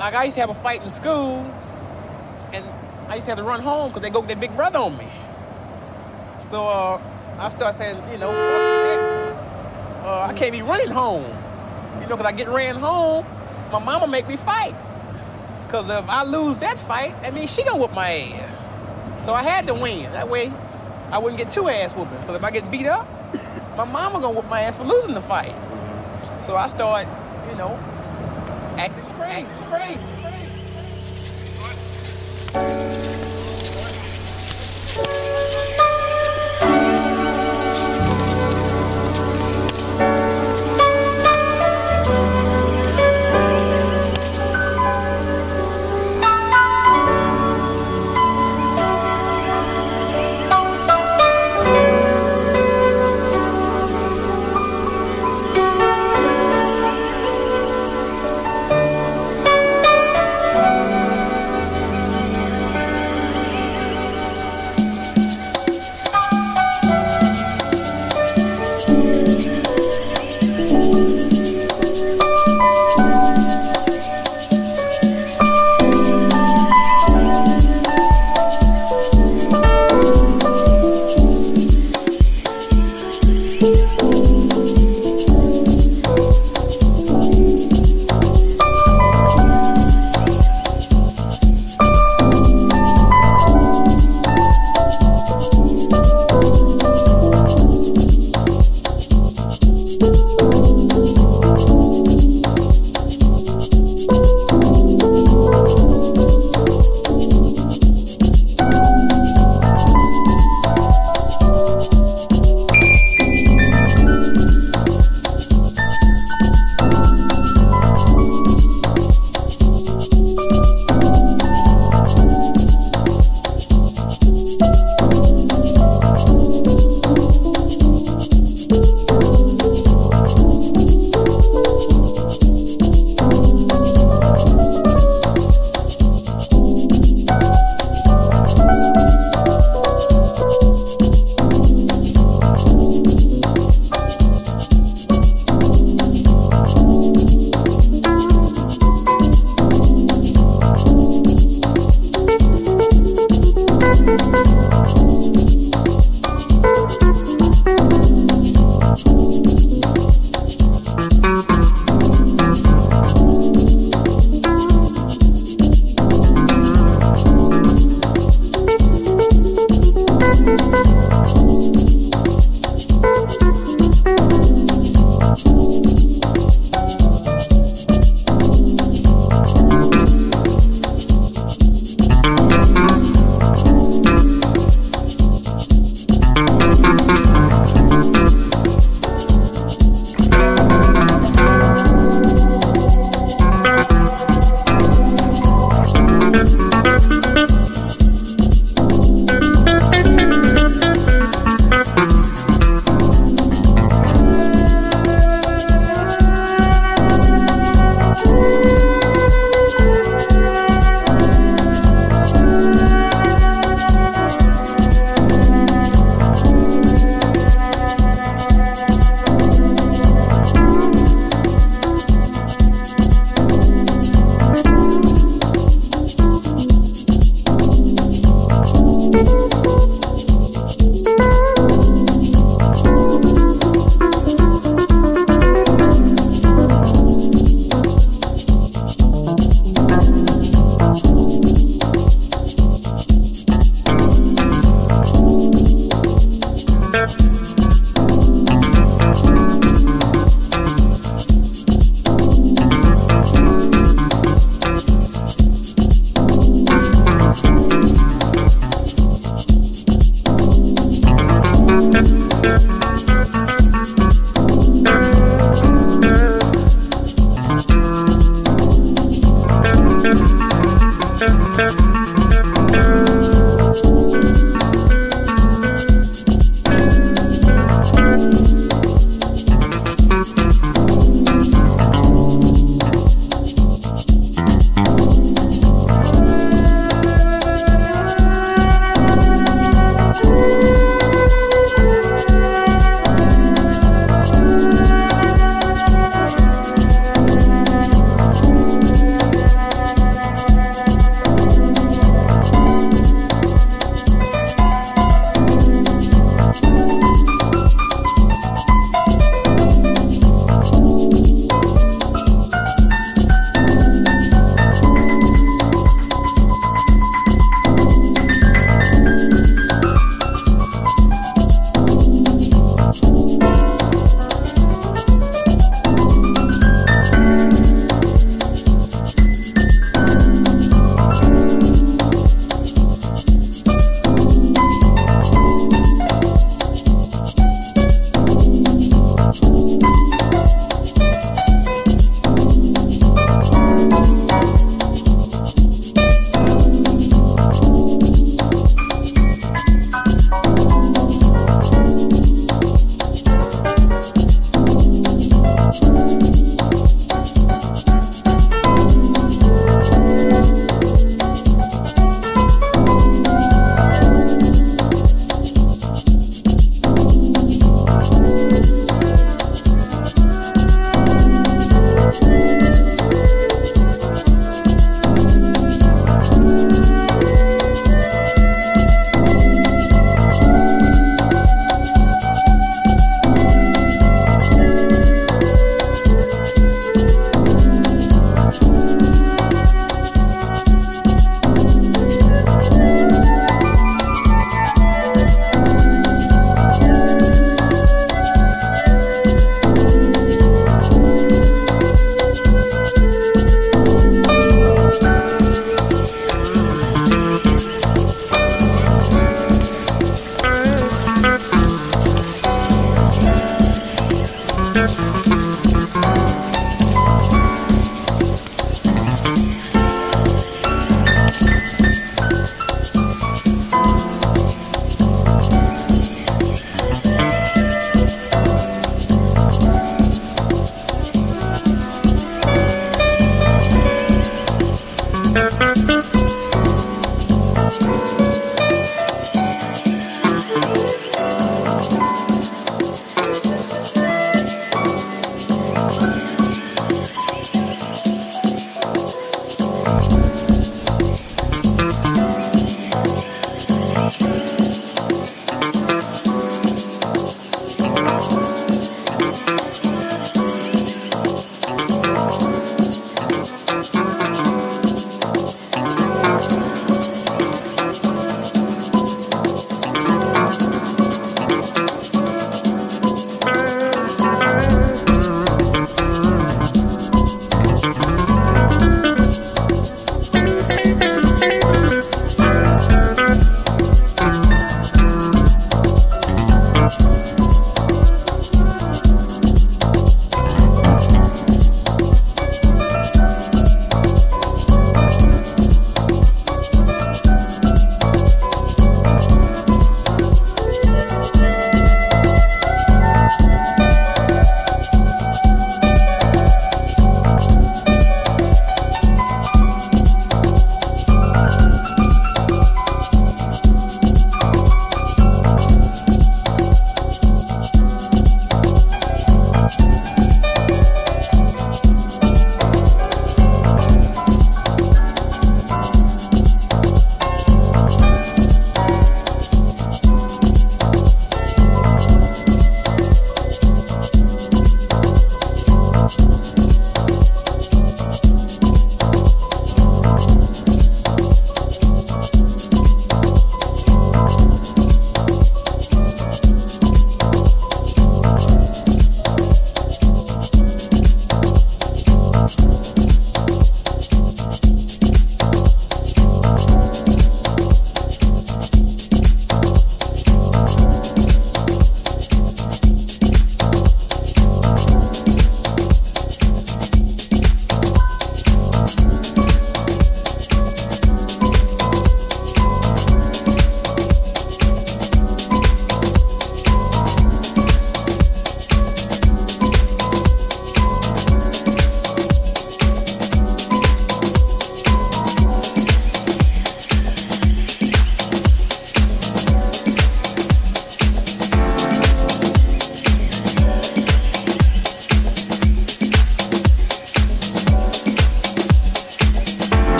Like I used to have a fight in school, and I used to have to run home because they go with their big brother on me. So uh, I start saying, you know. Uh, I can't be running home. You know, because I get ran home, my mama make me fight. Because if I lose that fight, that means she gonna whoop my ass. So I had to win. That way, I wouldn't get two ass whoopings. Because if I get beat up, my mama gonna whoop my ass for losing the fight. So I start, you know, acting crazy, crazy,